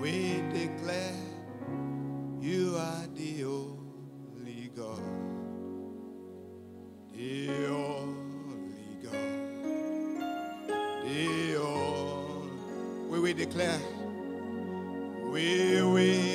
We declare you are the only God. The only God. The only. We will declare. We will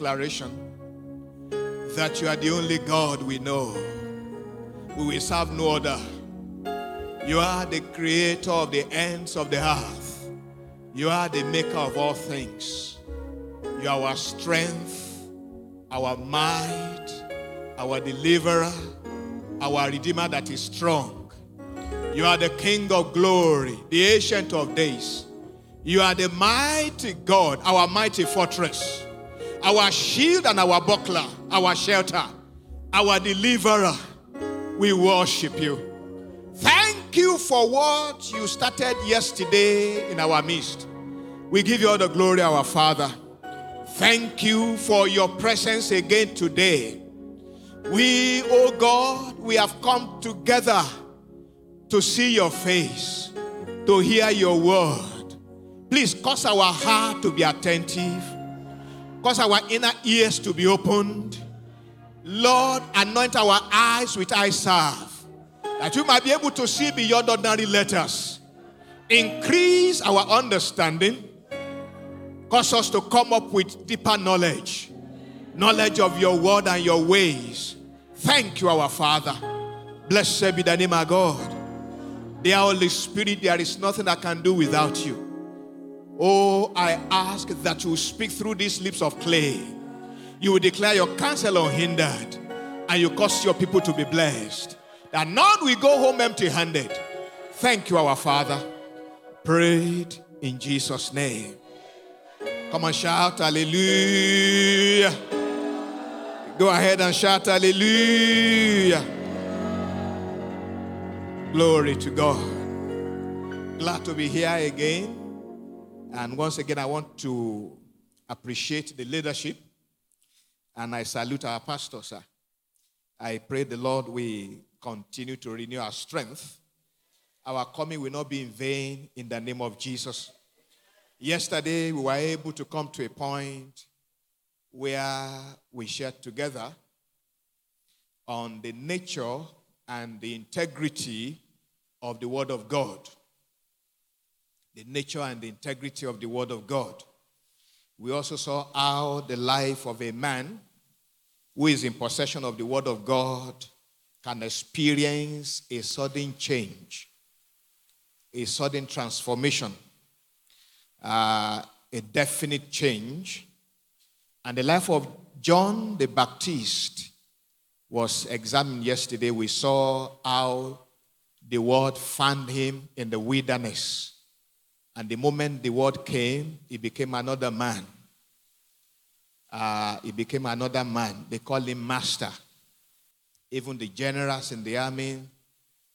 declaration that you are the only God we know. We will serve no other. You are the creator of the ends of the earth. You are the maker of all things. You are our strength, our might, our deliverer, our redeemer that is strong. You are the King of glory, the ancient of days. You are the mighty God, our mighty fortress, our shield and our buckler, our shelter, our deliverer. We worship you. Thank you for what you started yesterday in our midst. We give you all the glory, our Father. Thank you for your presence again today. We, oh God, we have come together to see your face, to hear your word. Please cause our heart to be attentive, cause our inner ears to be opened. Lord, anoint our eyes with eye salve, that we might be able to see beyond ordinary letters. Increase our understanding, cause us to come up with deeper knowledge, knowledge of your word and your ways. Thank you, our Father. Blessed be the name of God. Dear Holy Spirit, there is nothing I can do without you. Oh, I ask that you speak through these lips of clay. You will declare your counsel unhindered, and you cause your people to be blessed. That none will go home empty handed. Thank you, our Father. Prayed in Jesus' name. Come and shout hallelujah. Go ahead and shout hallelujah. Glory to God. Glad to be here again. And once again, I want to appreciate the leadership and I salute our pastor, sir. I pray the Lord will continue to renew our strength. Our coming will not be in vain in the name of Jesus. Yesterday, we were able to come to a point where we shared together on the nature and the integrity of the Word of God. The nature and the integrity of the Word of God. We also saw how the life of a man who is in possession of the Word of God can experience a sudden change, a sudden transformation, uh, a definite change. And the life of John the Baptist was examined yesterday. We saw how the word found him in the wilderness. And the moment the word came, he became another man. Uh, he became another man. They call him master. Even the generals in the army,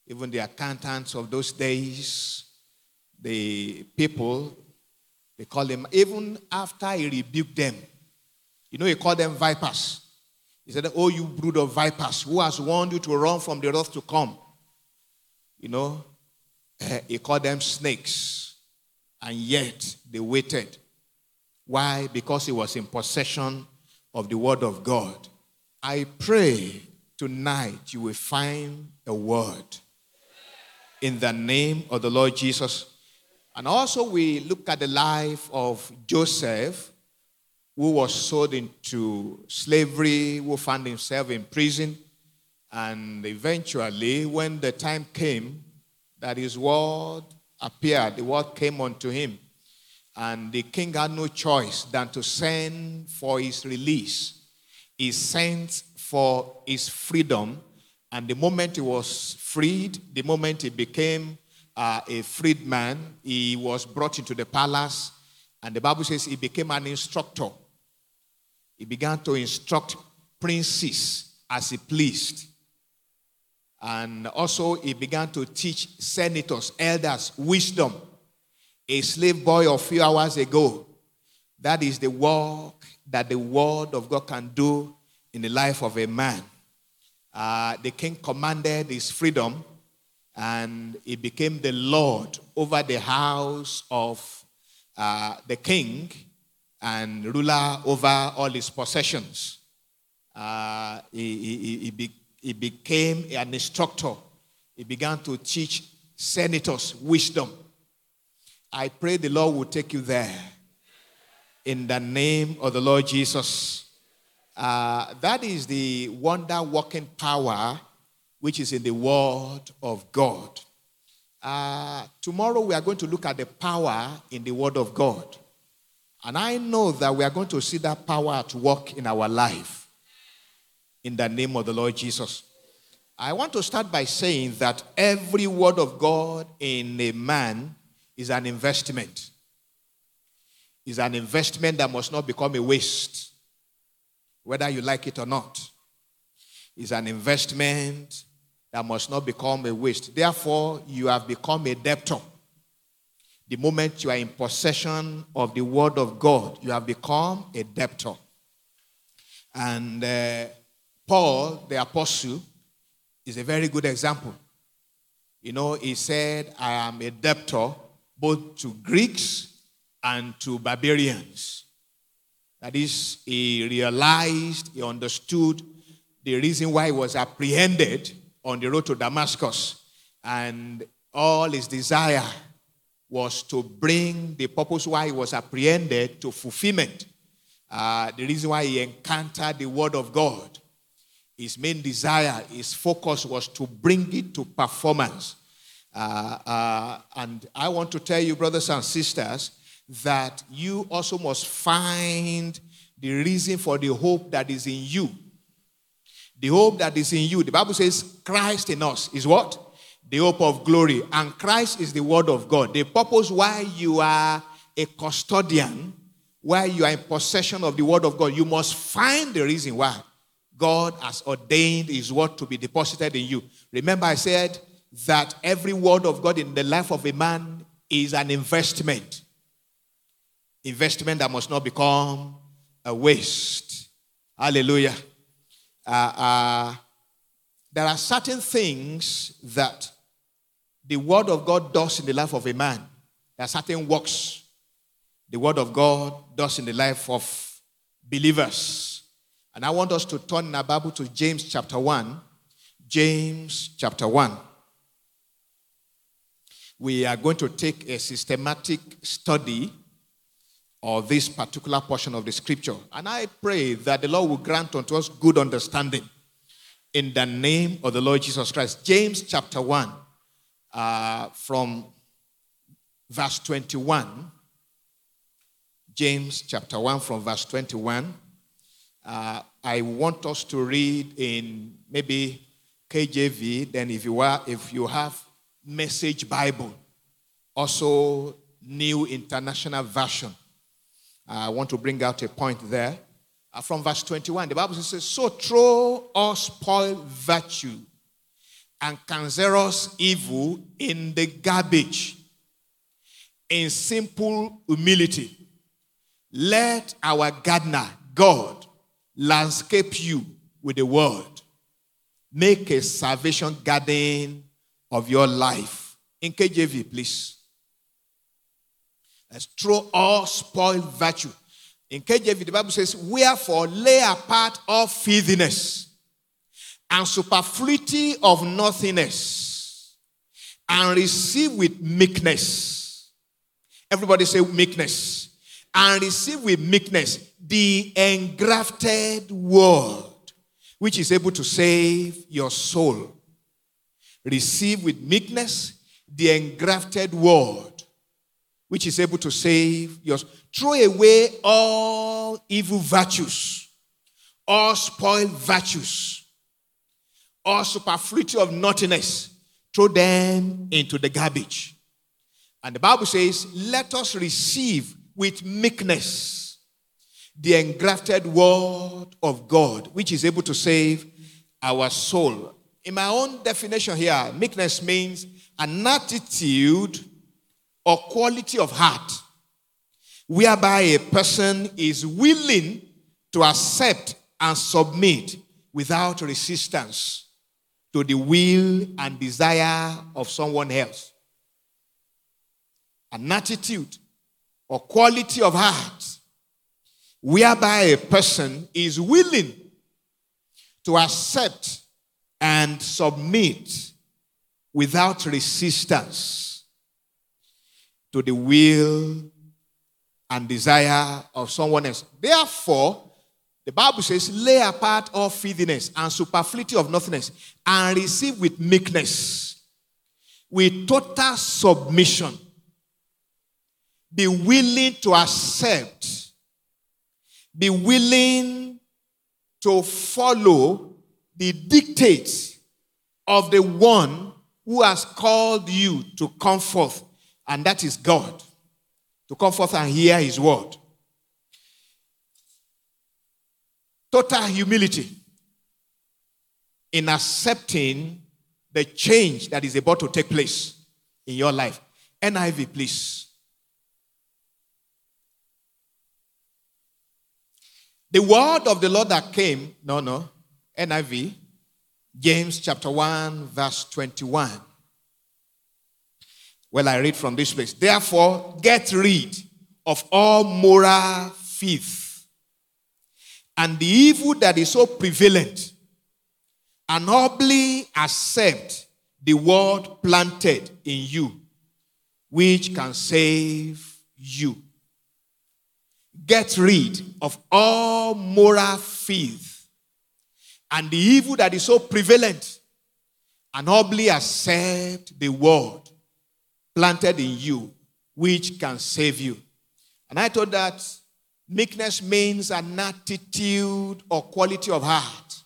even the accountants of those days, the people, they call him, even after he rebuked them, you know, he called them vipers. He said, Oh, you brood of vipers, who has warned you to run from the wrath to come? You know, uh, he called them snakes. And yet they waited. Why? Because he was in possession of the word of God. I pray tonight you will find a word in the name of the Lord Jesus. And also, we look at the life of Joseph, who was sold into slavery, who found himself in prison. And eventually, when the time came that his word appeared, the word came unto him. And the king had no choice than to send for his release. He sent for his freedom. And the moment he was freed, the moment he became uh, a freedman, he was brought into the palace. And the Bible says he became an instructor. He began to instruct princes as he pleased. And also, he began to teach senators, elders, wisdom. A slave boy a few hours ago. That is the work that the word of God can do in the life of a man. Uh, the king commanded his freedom, and he became the lord over the house of uh, the king and ruler over all his possessions. Uh, he, he, he, he became an instructor. He began to teach senators wisdom. I pray the Lord will take you there in the name of the Lord Jesus. Uh, that is the wonder working power which is in the Word of God. Uh, tomorrow we are going to look at the power in the Word of God. And I know that we are going to see that power at work in our life in the name of the Lord Jesus. I want to start by saying that every word of God in a man is an investment. Is an investment that must not become a waste, whether you like it or not. Is an investment that must not become a waste. Therefore, you have become a debtor. The moment you are in possession of the word of God, you have become a debtor. And uh, Paul, the apostle, is a very good example. You know, he said, I am a debtor both to Greeks and to barbarians. That is, he realized, he understood the reason why he was apprehended on the road to Damascus. And all his desire was to bring the purpose why he was apprehended to fulfillment. Uh, the reason why he encountered the word of God. His main desire, his focus was to bring it to performance. Uh, uh, and I want to tell you, brothers and sisters, that you also must find the reason for the hope that is in you. The hope that is in you. The Bible says Christ in us is what? The hope of glory. And Christ is the word of God. The purpose why you are a custodian, why you are in possession of the word of God, you must find the reason why God has ordained his word to be deposited in you. Remember, I said that every word of God in the life of a man is an investment. Investment that must not become a waste. Hallelujah. Uh, uh, there are certain things that the Word of God does in the life of a man. There are certain works the Word of God does in the life of believers. And I want us to turn in our Bible to James chapter 1. James chapter 1. We are going to take a systematic study of this particular portion of the scripture. And I pray that the Lord will grant unto us good understanding in the name of the Lord Jesus Christ. James chapter 1, uh, from verse 21. James chapter 1, from verse 21. Uh, I want us to read in maybe KJV, then if you are, if you have Message Bible, also New International Version. I want to bring out a point there. Uh, from verse 21, the Bible says, So throw all spoil virtue and cancerous evil in the garbage in simple humility. Let our gardener, God, landscape you with the word. Make a salvation garden of your life. In KJV, please. Let's throw all spoiled virtue. In KJV, the Bible says, Wherefore lay apart all filthiness and superfluity of nothingness, and receive with meekness. Everybody say meekness. And receive with meekness the engrafted word, which is able to save your soul. Receive with meekness the engrafted word, which is able to save your Throw away all evil virtues, all spoiled virtues, all superfluity of naughtiness. Throw them into the garbage. And the Bible says, Let us receive with meekness the engrafted word of God, which is able to save our soul. In my own definition here, meekness means an attitude or quality of heart whereby a person is willing to accept and submit without resistance to the will and desire of someone else. An attitude or quality of heart whereby a person is willing to accept and submit without resistance to the will and desire of someone else. Therefore, the Bible says, lay apart all filthiness and superfluity of nothingness and receive with meekness, with total submission. Be willing to accept, be willing to follow the dictates of the one who has called you to come forth, and that is God to come forth and hear his word. Total humility in accepting the change that is about to take place in your life. NIV, please. The word of the Lord that came, no, no, NIV, James chapter 1, verse 21. Well, I read from this place. Therefore, get rid of all moral filth and the evil that is so prevalent, and humbly accept the word planted in you, which can save you. Get rid of all moral filth and the evil that is so prevalent, and humbly accept the word planted in you, which can save you. And I thought that meekness means an attitude or quality of heart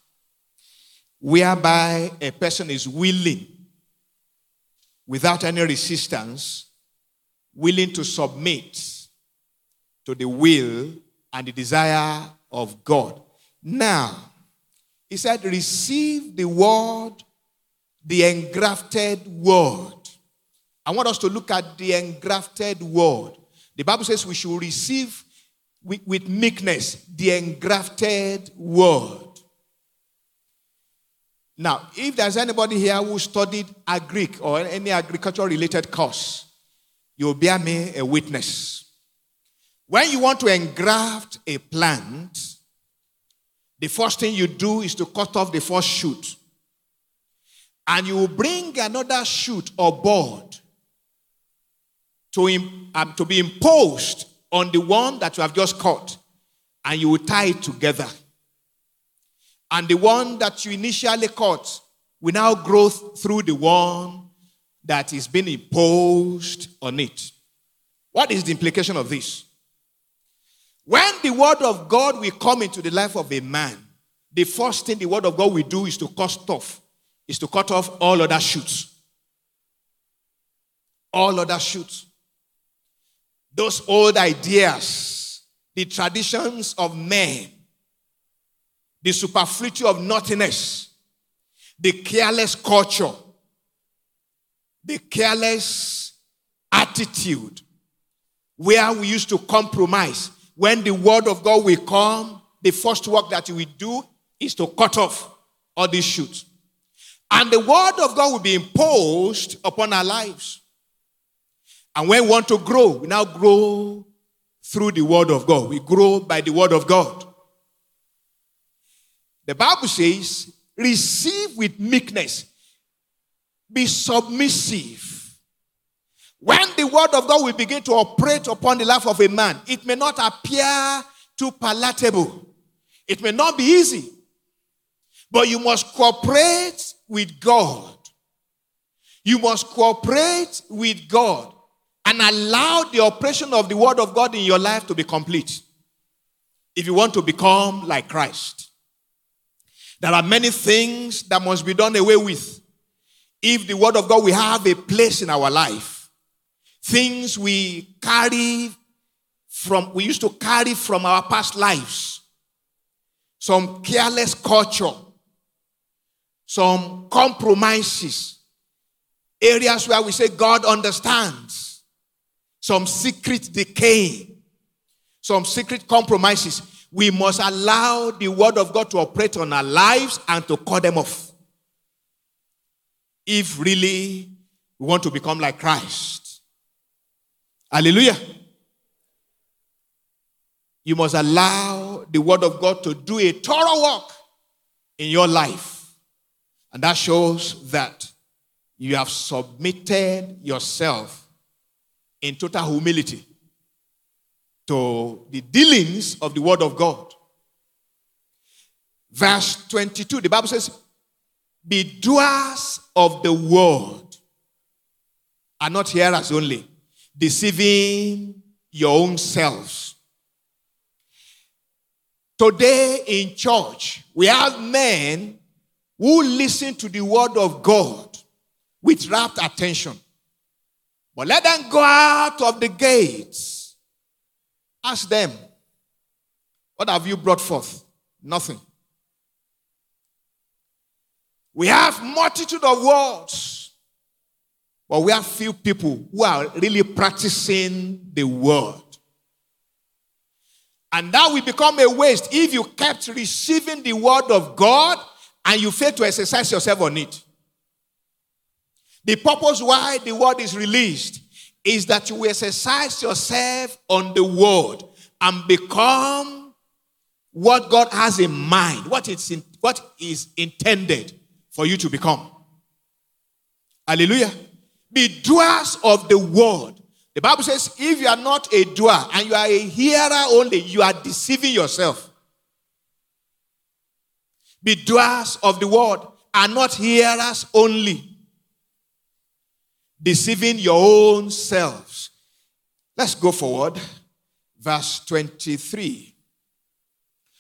whereby a person is willing, without any resistance, willing to submit to the will and the desire of God. Now, he said, receive the word, the engrafted word I want us to look at the engrafted word. The Bible says we should receive with, with meekness the engrafted word. Now, if there's anybody here who studied agric or any agriculture related course, you'll bear me a witness. When you want to engraft a plant, the first thing you do is to cut off the first shoot. And you will bring another shoot or board to, um, to be imposed on the one that you have just cut, and you will tie it together. And the one that you initially cut will now grow th- through the one that is being imposed on it. What is the implication of this? When the word of God will come into the life of a man, the first thing the word of God will do is to cut off, is to cut off all other shoots. All other shoots. Those old ideas, the traditions of men, the superfluity of nothingness, the careless culture, the careless attitude, where we used to compromise. When the word of God will come, the first work that we do is to cut off all these shoots. And the word of God will be imposed upon our lives. And when we want to grow, we now grow through the word of God. We grow by the word of God. The Bible says, receive with meekness, be submissive. When the word of God will begin to operate upon the life of a man, it may not appear too palatable, it may not be easy, but you must cooperate with God. You must cooperate with God and allow the operation of the word of God in your life to be complete. If you want to become like Christ, there are many things that must be done away with. If the word of God will have a place in our life, things we carry from, we used to carry from our past lives, some careless culture, some compromises, areas where we say God understands, some secret decay, some secret compromises. We must allow the word of God to operate on our lives and to cut them off. If really we want to become like Christ. Hallelujah. You must allow the word of God to do a thorough work in your life. And that shows that you have submitted yourself in total humility to the dealings of the word of God. Verse 22, the Bible says, Be doers of the word, and not hearers only, deceiving your own selves. Today in church, we have men who listen to the word of God with rapt attention. But let them go out of the gates. Ask them, What have you brought forth? Nothing. We have multitude of words, but we have few people who are really practicing the word. And that will become a waste if you kept receiving the word of God and you fail to exercise yourself on it. The purpose why the word is released is that you exercise yourself on the word and become what God has in mind, what, it's in, what is intended for you to become. Hallelujah. Be doers of the word. The Bible says, if you are not a doer and you are a hearer only, you are deceiving yourself. Be doers of the word and not hearers only, deceiving your own selves. Let's go forward. Verse 23.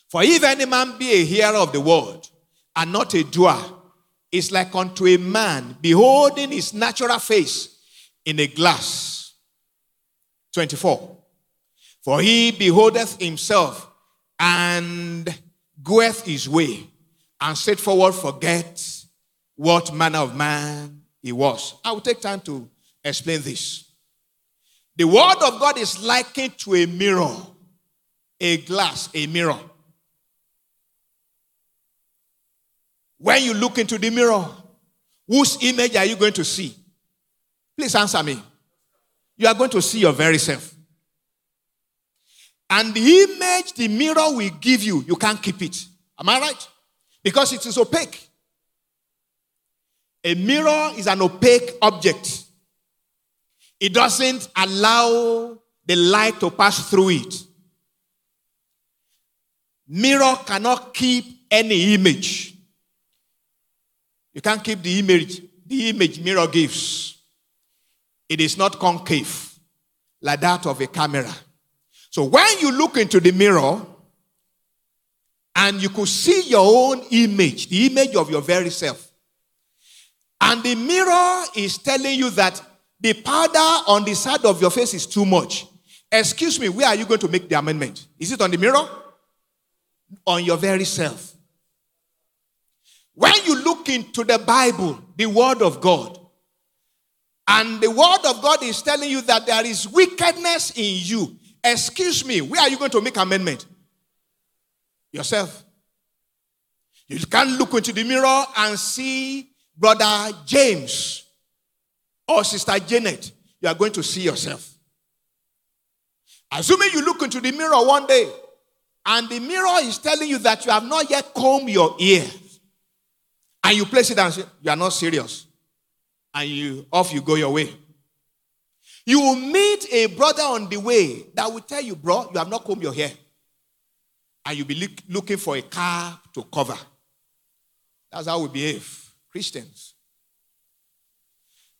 For if any man be a hearer of the word and not a doer, is like unto a man beholding his natural face in a glass. 24. For he beholdeth himself and goeth his way, and straightforward forget what manner of man he was. I will take time to explain this. The word of God is likened to a mirror, a glass, a mirror. When you look into the mirror, whose image are you going to see? Please answer me. You are going to see your very self. And the image the mirror will give you, you can't keep it. Am I right? Because it is opaque. A mirror is an opaque object. It doesn't allow the light to pass through it. Mirror cannot keep any image. You can't keep the image, the image mirror gives. It is not concave like that of a camera. So when you look into the mirror and you could see your own image, the image of your very self, and the mirror is telling you that the powder on the side of your face is too much. Excuse me, where are you going to make the amendment? Is it on the mirror? On your very self. When you look into the Bible, the Word of God, and the Word of God is telling you that there is wickedness in you, excuse me, where are you going to make amendment? Yourself. You can't look into the mirror and see Brother James or Sister Janet. You are going to see yourself. Assuming you look into the mirror one day and the mirror is telling you that you have not yet combed your ear and you place it and say, You are not serious. And you off you go your way. You will meet a brother on the way that will tell you, Bro, you have not combed your hair. And you'll be look, looking for a car to cover. That's how we behave, Christians.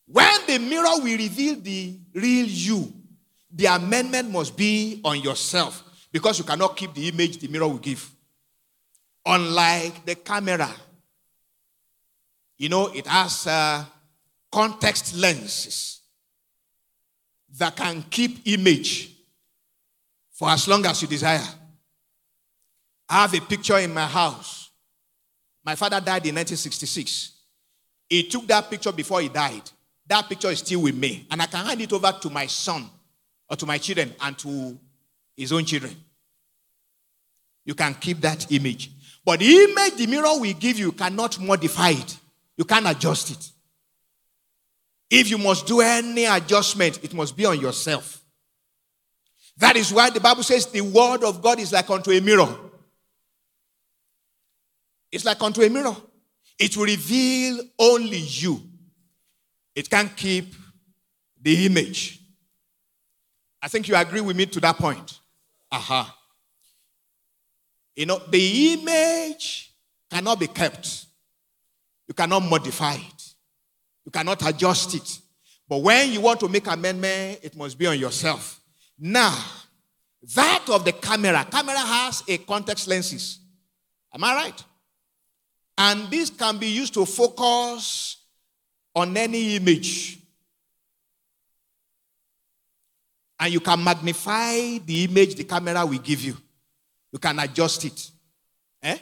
When the mirror will reveal the real you, the amendment must be on yourself because you cannot keep the image the mirror will give. Unlike the camera, you know, it has uh, context lenses that can keep image for as long as you desire. I have a picture in my house. My father died in 1966. He took that picture before he died. That picture is still with me. And I can hand it over to my son or to my children and to his own children. You can keep that image. But the image the mirror will give you cannot modify it. You can't adjust it. If you must do any adjustment, it must be on yourself. That is why the Bible says the word of God is like unto a mirror. It's like unto a mirror. It will reveal only you. It can't keep the image. I think you agree with me to that point. Aha. Uh-huh. You know, the image cannot be kept. You cannot modify it. You cannot adjust it. But when you want to make amendment, it must be on yourself. Now, that of the camera, camera has a context lenses. Am I right? And this can be used to focus on any image. And you can magnify the image the camera will give you. You can adjust it. Eh?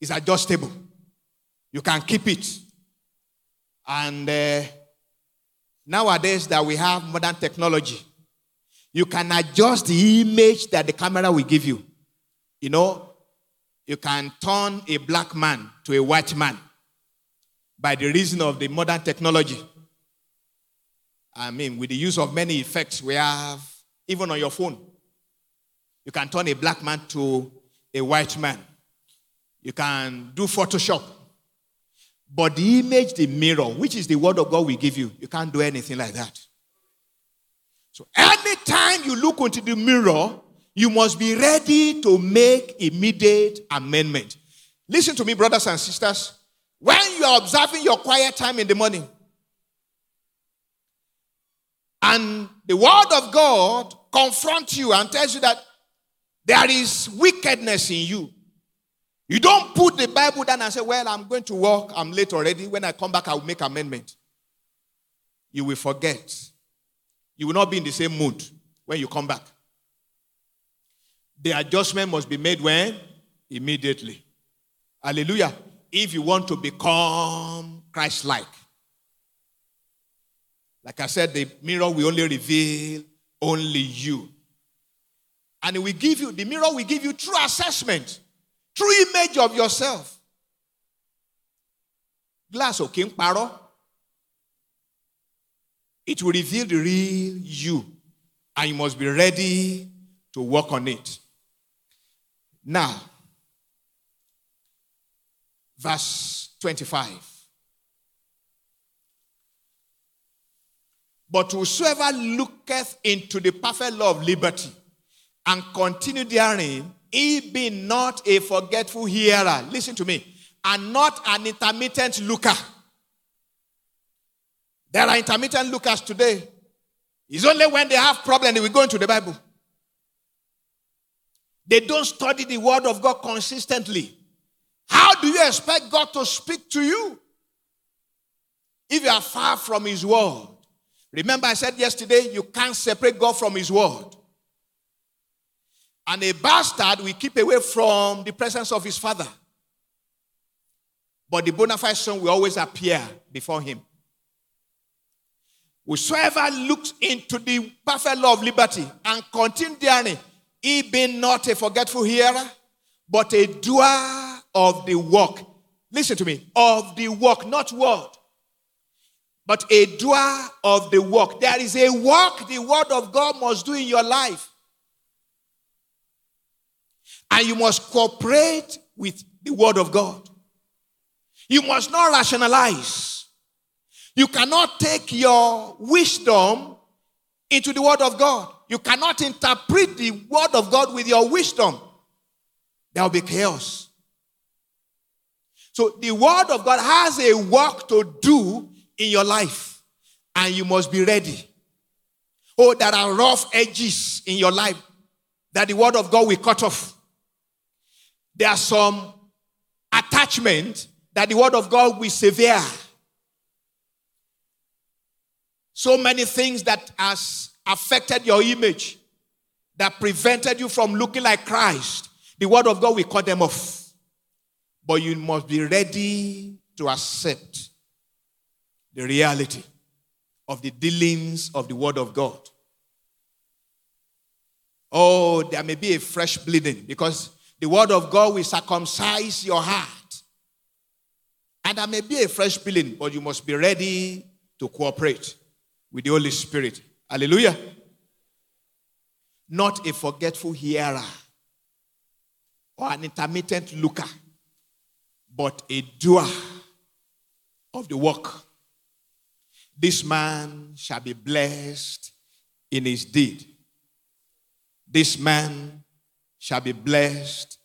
It's adjustable. You can keep it. And uh, nowadays that we have modern technology, you can adjust the image that the camera will give you. You know, you can turn a black man to a white man by the reason of the modern technology. I mean, with the use of many effects we have, even on your phone, you can turn a black man to a white man. You can do Photoshop. But the image, the mirror, which is the word of God we give you, you can't do anything like that. So anytime you look into the mirror, you must be ready to make immediate amendment. Listen to me, brothers and sisters. When you are observing your quiet time in the morning, and the word of God confronts you and tells you that there is wickedness in you. You don't put the Bible down and say, Well, I'm going to work, I'm late already. When I come back, I will make amendment. You will forget. You will not be in the same mood when you come back. The adjustment must be made when? Immediately. Hallelujah. If you want to become Christ like. Like I said, the mirror will only reveal only you. And it will give you, the mirror will give you true assessment, true image of yourself. Glass kí ń parọ́. It will reveal the real you, and you must be ready to work on it. Now, verse 25. But whosoever looketh into the perfect law of liberty and continue therein, he be not a forgetful hearer. Listen to me. And not an intermittent looker. There are intermittent lookers today. It's only when they have problem they will go into the Bible. They don't study the word of God consistently. How do you expect God to speak to you if you are far from his word? Remember, I said yesterday, you can't separate God from His word. And a bastard will keep away from the presence of his father. But the bona fide son will always appear before him. Whosoever looks into the perfect law of liberty and continue therein, he be not a forgetful hearer, but a doer of the work. Listen to me, of the work, not word but a doer of the work. There is a work the word of God must do in your life. And you must cooperate with the word of God. You must not rationalize. You cannot take your wisdom into the word of God. You cannot interpret the word of God with your wisdom. There will be chaos. So the word of God has a work to do in your life, and you must be ready. Oh, there are rough edges in your life that the word of God will cut off. There are some attachment that the word of God will sever. So many things that has affected your image that prevented you from looking like Christ. The word of God will cut them off. But you must be ready to accept the reality of the dealings of the Word of God. Oh, there may be a fresh bleeding because the Word of God will circumcise your heart. And there may be a fresh bleeding, but you must be ready to cooperate with the Holy Spirit. Hallelujah. Not a forgetful hearer or an intermittent looker, but a doer of the work this man shall be blessed in his deed. This man shall be blessed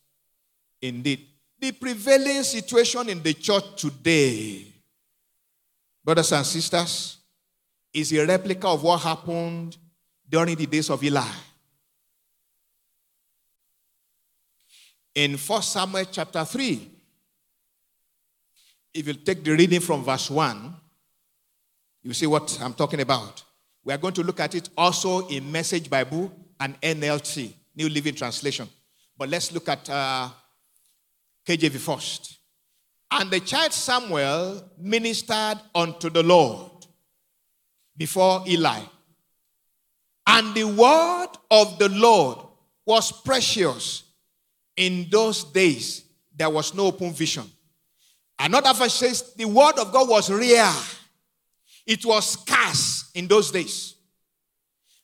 indeed. The prevailing situation in the church today, brothers and sisters, is a replica of what happened during the days of Eli. In 1 Samuel chapter 3, if you take the reading from verse 1, you see what I'm talking about. We are going to look at it also in Message Bible and NLT, New Living Translation. But let's look at uh, KJV first. And the child Samuel ministered unto the Lord before Eli. And the word of the Lord was precious. In those days, there was no open vision. Another verse says, the word of God was rare it was scarce in those days.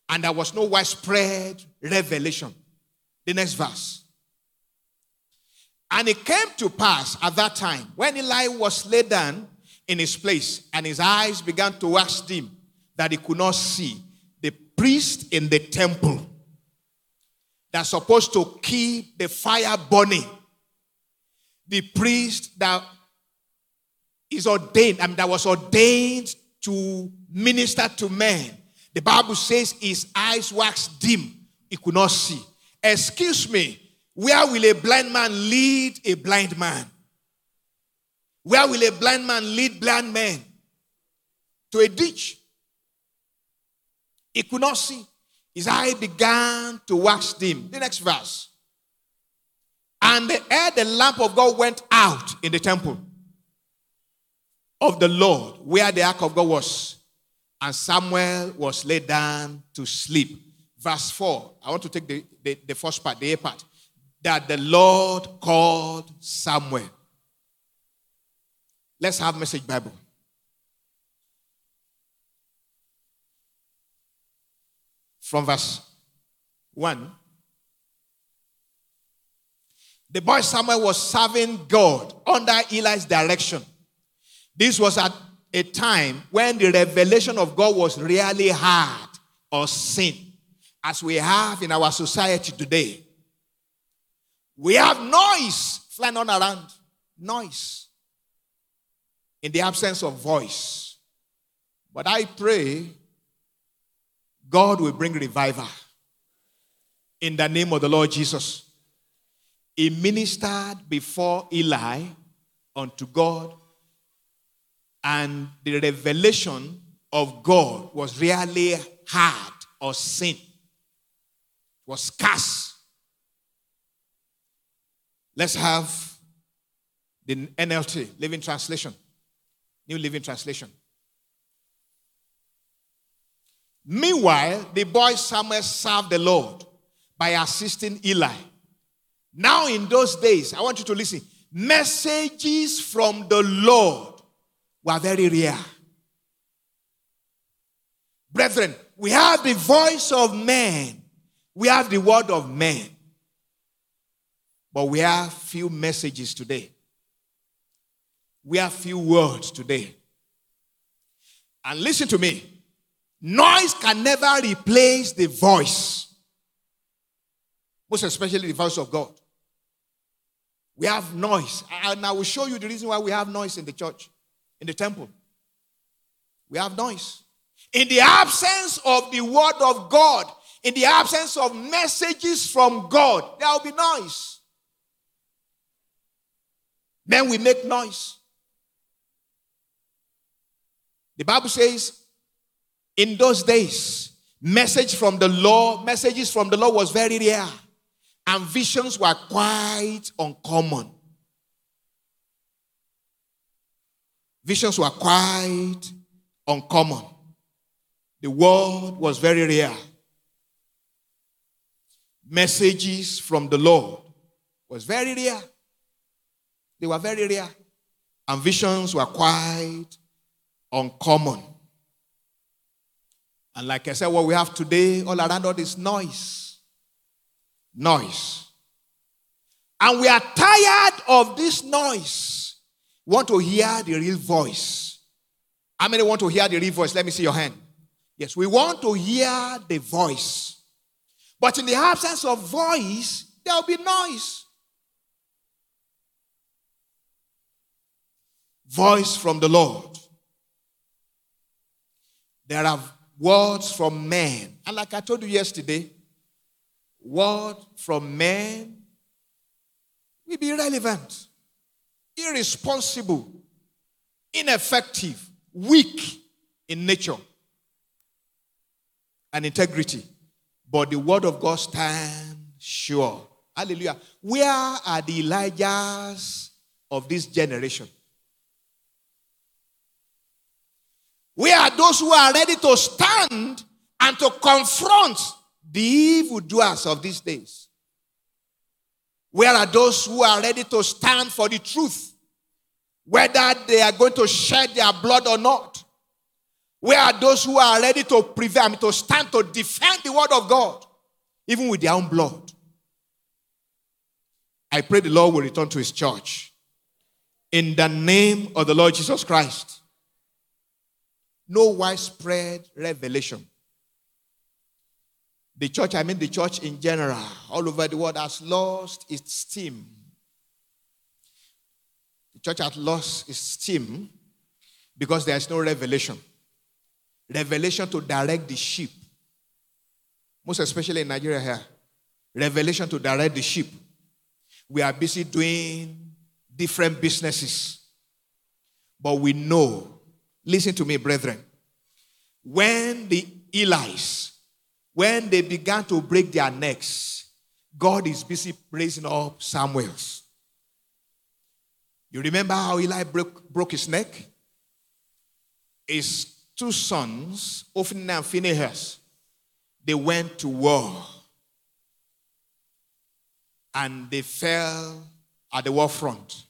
And there was no widespread revelation. The next verse. And it came to pass at that time when Eli was laid down in his place and his eyes began to wax dim that he could not see the priest in the temple that's supposed to keep the fire burning. The priest that is ordained, I mean, that was ordained to minister to men. The Bible says his eyes waxed dim, he could not see. Excuse me, where will a blind man lead a blind man? Where will a blind man lead blind men? To a ditch. He could not see. His eye began to wax dim. The next verse. And the ere, the lamp of God went out in the temple of the Lord where the ark of God was. And Samuel was laid down to sleep. Verse 4. I want to take the, the, the first part, the A part. That the Lord called Samuel. Let's have message Bible. From verse 1. The boy Samuel was serving God under Eli's direction. This was at a time when the revelation of God was really hard or sin, as we have in our society today. We have noise flying on around, noise in the absence of voice. But I pray God will bring revival in the name of the Lord Jesus. He ministered before Eli unto God, and the revelation of God was really hard or sin, was scarce. Let's have the NLT, Living Translation, New Living Translation. Meanwhile, the boy Samuel served the Lord by assisting Eli. Now, in those days, I want you to listen. Messages from the Lord were very rare. Brethren, we have the voice of man, we have the word of man, but we have few messages today. We have few words today. And listen to me noise can never replace the voice, most especially the voice of God. We have noise. And I will show you the reason why we have noise in the church, in the temple. We have noise. In the absence of the word of God, in the absence of messages from God, there will be noise. Then we make noise. The Bible says, in those days, message from the law, messages from the law was very rare, and visions were quite uncommon. Visions were quite uncommon. The word was very rare. Messages from the Lord was very rare. They were very rare. And visions were quite uncommon. And like I said, what we have today all around us is noise. Noise. And we are tired of this noise. Want to hear the real voice. How many want to hear the real voice? Let me see your hand. Yes, we want to hear the voice. But in the absence of voice, there will be noise. Voice from the Lord. There are words from men. And like I told you yesterday, word from men will be irrelevant, irresponsible, ineffective, weak in nature and integrity. But the word of God stands sure. Hallelujah. Where are the Elijahs of this generation? Where are those who are ready to stand and to confront the evildoers of these days? Where are those who are ready to stand for the truth, whether they are going to shed their blood or not? Where are those who are ready to prevail, I mean, to stand to defend the word of God, even with their own blood? I pray the Lord will return to his church. In the name of the Lord Jesus Christ. No widespread revelation. The church, I mean the church in general, all over the world, has lost its steam. The church has lost its steam because there is no revelation revelation to direct the sheep. Most especially in Nigeria here. Revelation to direct the sheep. We are busy doing different businesses. But we know, listen to me, brethren, when the Eli's, when they began to break their necks, God is busy raising up Samuel's. You remember how Eli broke, broke his neck? His two sons, Ophni and Phinehas, they went to war. And they fell at the war front.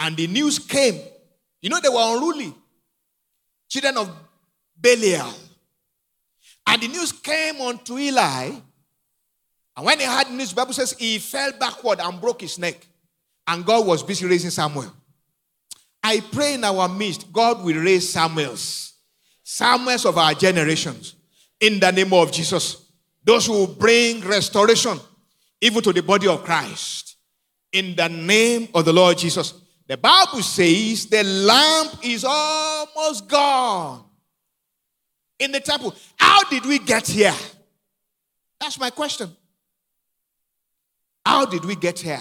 And the news came You know, they were unruly. Children of Belial. And the news came unto Eli. And when he heard news, Bible says he fell backward and broke his neck. And God was busy raising Samuel. I pray in our midst, God will raise Samuels, Samuels of our generations, in the name of Jesus. Those who bring restoration even to the body of Christ, in the name of the Lord Jesus. The Bible says the lamp is almost gone in the temple. How did we get here? That's my question. How did we get here?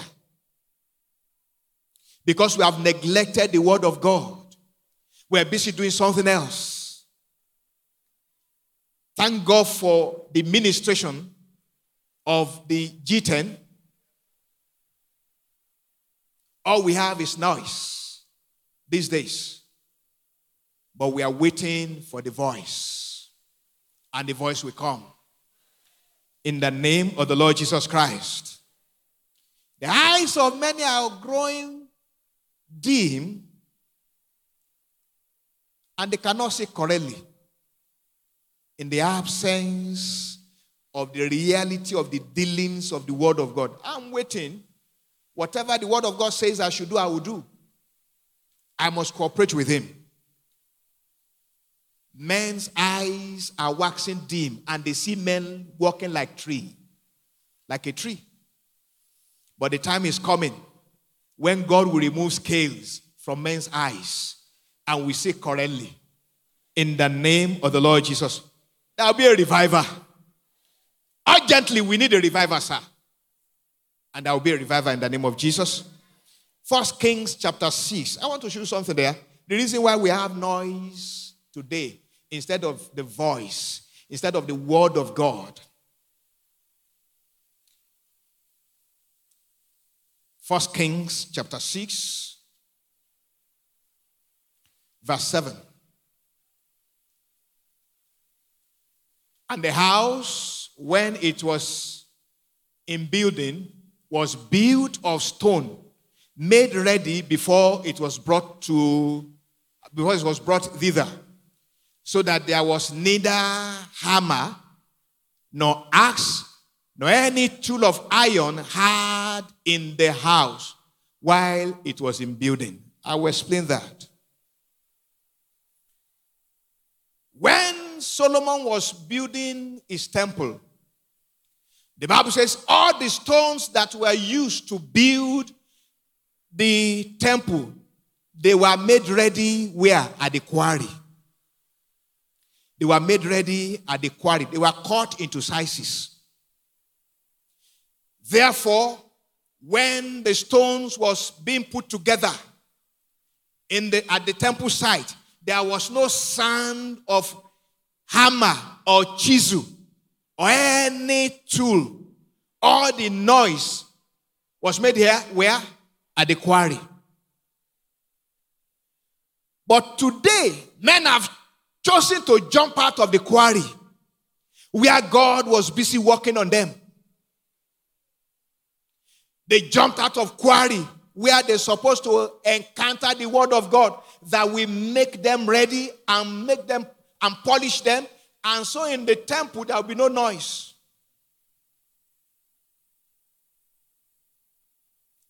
Because we have neglected the word of God. We're busy doing something else. Thank God for the ministration of the G10. All we have is noise these days. But we are waiting for the voice. And the voice will come. In the name of the Lord Jesus Christ. The eyes of many are growing dim and they cannot see correctly in the absence of the reality of the dealings of the Word of God. I'm waiting. Whatever the Word of God says I should do, I will do. I must cooperate with Him. Men's eyes are waxing dim and they see men walking like tree, like a tree. But the time is coming when God will remove scales from men's eyes and we see correctly in the name of the Lord Jesus. There'll be a reviver. Urgently, we need a reviver, sir. And there will be a reviver in the name of Jesus. First Kings chapter 6. I want to show you something there. The reason why we have noise today instead of the voice, instead of the word of God. First Kings chapter 6, verse 7. And the house, when it was in building, was built of stone, made ready before it was brought to before it was brought thither, so that there was neither hammer nor axe nor any tool of iron had in the house while it was in building. I will explain that. When Solomon was building his temple, the Bible says all the stones that were used to build the temple, they were made ready where? At the quarry. They were made ready at the quarry. They were cut into sizes. Therefore, when the stones was being put together in the, at the temple site, there was no sound of hammer or chisel or any tool. All the noise was made here where? At the quarry. But today, men have chosen to jump out of the quarry where God was busy working on them. They jumped out of quarry where they're supposed to encounter the word of God that will make them ready and make them and polish them. And so in the temple, there will be no noise.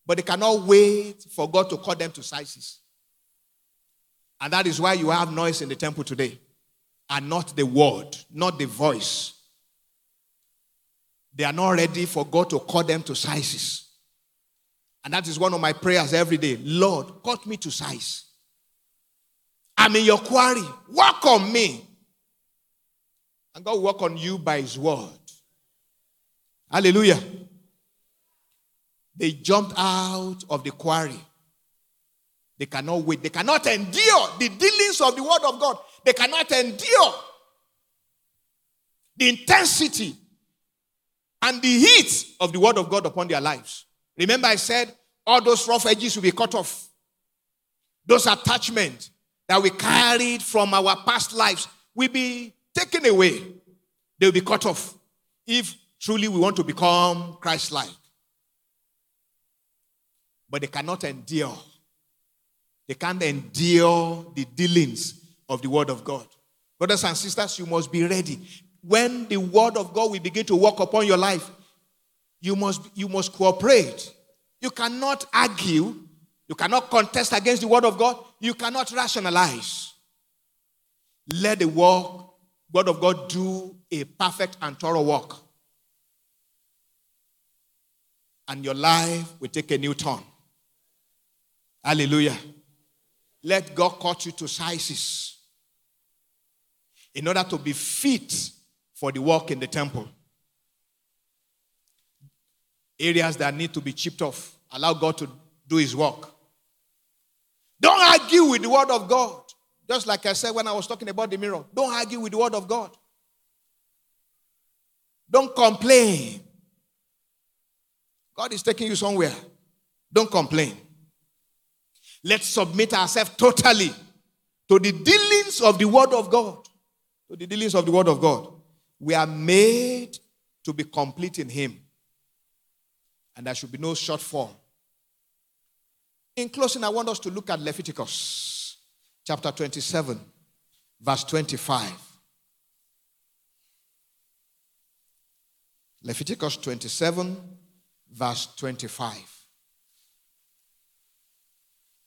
But they cannot wait for God to call them to sizes. And that is why you have noise in the temple today. And not the word, not the voice. They are not ready for God to call them to sizes. And that is one of my prayers every day. Lord, cut me to size. I'm in your quarry. Work on me. And God work on you by his word. Hallelujah. They jumped out of the quarry. They cannot wait. They cannot endure the dealings of the word of God. They cannot endure the intensity and the heat of the word of God upon their lives. Remember, I said all those rough edges will be cut off. Those attachments that we carried from our past lives will be taken away. They'll be cut off if truly we want to become Christ like. But they cannot endure they can't endure the dealings of the word of God. Brothers and sisters, you must be ready. When the word of God will begin to work upon your life, you must, you must cooperate. You cannot argue. You cannot contest against the word of God. You cannot rationalize. Let the work, word of God do a perfect and thorough work. And your life will take a new turn. Hallelujah. Let God cut you to sizes in order to be fit for the work in the temple. Areas that need to be chipped off. Allow God to do his work. Don't argue with the word of God. Just like I said when I was talking about the mirror. Don't argue with the word of God. Don't complain. God is taking you somewhere. Don't complain. Let's submit ourselves totally to the dealings of the Word of God. To the dealings of the Word of God. We are made to be complete in Him. And there should be no shortfall. In closing, I want us to look at Leviticus chapter 27, verse 25. Leviticus 27, verse 25.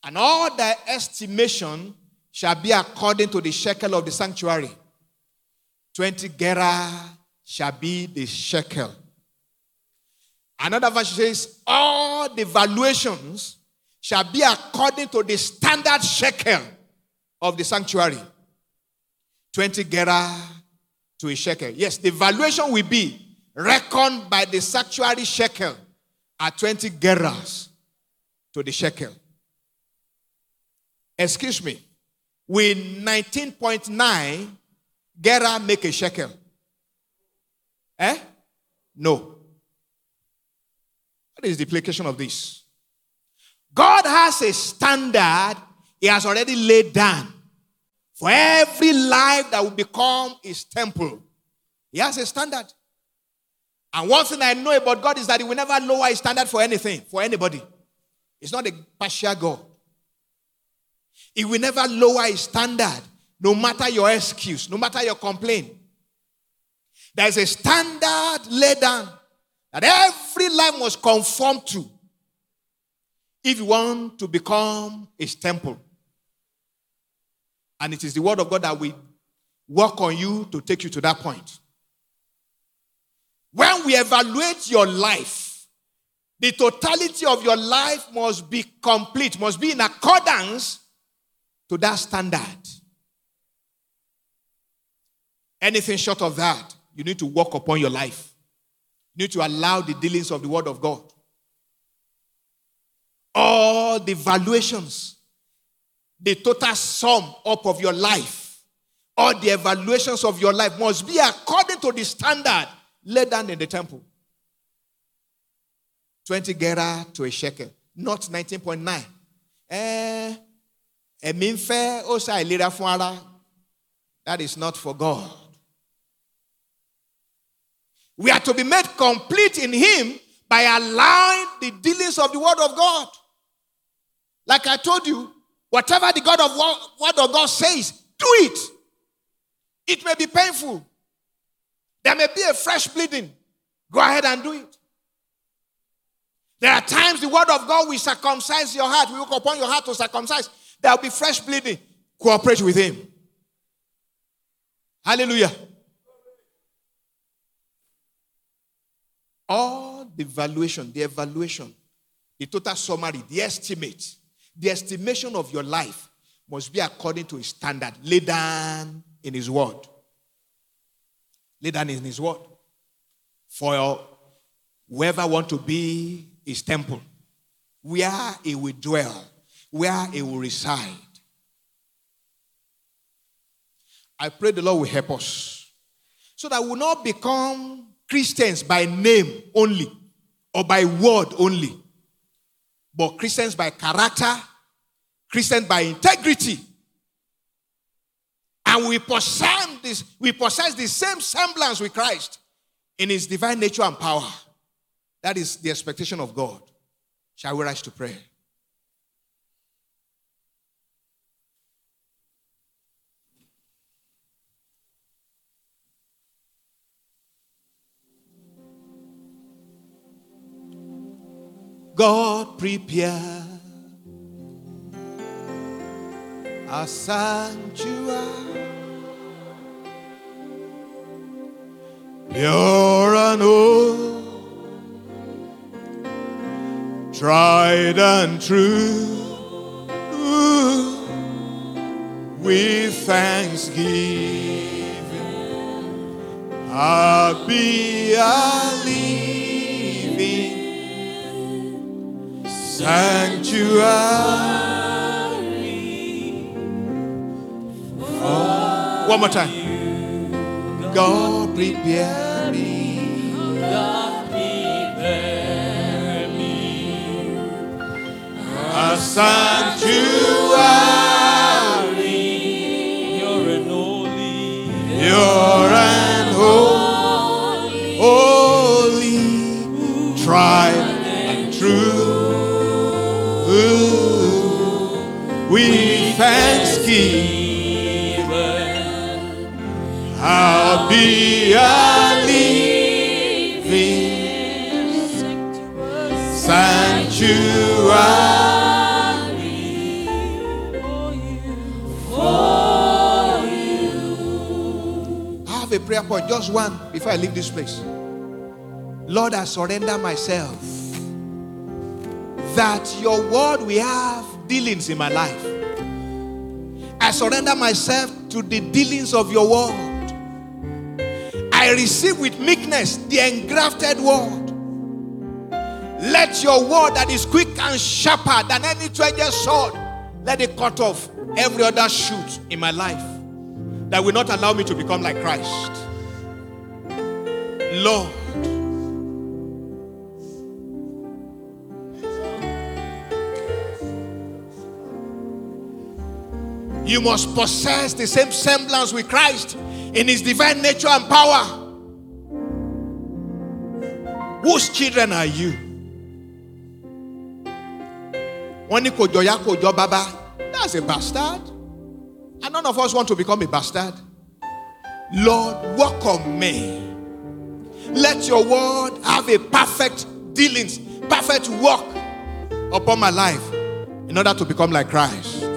And all thy estimation shall be according to the shekel of the sanctuary. 20 gerah shall be the shekel. Another verse says, All the valuations shall be according to the standard shekel of the sanctuary. 20 gerah to a shekel. Yes, the valuation will be reckoned by the sanctuary shekel at 20 gerahs to the shekel. Excuse me. Will 19.9 gerah make a shekel? Eh? No. What is the implication of this? God has a standard He has already laid down for every life that will become His temple. He has a standard. And one thing I know about God is that He will never lower His standard for anything, for anybody. It's not a partial God. He will never lower His standard, no matter your excuse, no matter your complaint. There's a standard laid down that every life must conform to if you want to become His temple. And it is the Word of God that will work on you to take you to that point. When we evaluate your life, the totality of your life must be complete, must be in accordance to that standard. Anything short of that, you need to work upon your life. You need to allow the dealings of the Word of God. All the valuations, the total sum up of your life, all the evaluations of your life must be according to the standard laid down in the temple. 20 gerah to a shekel, not 19.9. Eh, ẹ̀mí ń fẹ́ ó. That is not for God. We are to be made complete in Him by allowing the dealings of the Word of God. Like I told you, whatever the God of Word of God says, do it. It may be painful. There may be a fresh bleeding. Go ahead and do it. There are times the Word of God will circumcise your heart, will look upon your heart to circumcise. There will be fresh bleeding. Cooperate with Him. Hallelujah. All the valuation, the evaluation, the total summary, the estimate, the estimation of your life must be according to his standard laid down in his word. Laid down in his word. For whoever want to be his temple, where he will dwell, where he will reside. I pray the Lord will help us so that we will not become Christians by name only or by word only, but Christians by character, Christians by integrity. And we possess this, we possess the same semblance with Christ in his divine nature and power. That is the expectation of God. Shall we rise to pray? God prepare a sanctuary, pure and old, tried and true. With thanksgiving, I'll be a living sanctuary. One more time. God prepare me God prepare me a sanctuary, You're an holy pure point, just one, before I leave this place. Lord, I surrender myself that your word will have dealings in my life. I surrender myself to the dealings of your word. I receive with meekness the engrafted word. Let your word that is quick and sharper than any two-edged sword, let it cut off every other shoot in my life that will not allow me to become like Christ. Lord, you must possess the same semblance with Christ in his divine nature and power. Whose children are you? Wọ́n ní kò jọ ya kò jọ bàbá. That's a bastard. And none of us want to become a bastard. Lord, on me. Let your word have a perfect dealings, perfect work upon my life in order to become like Christ.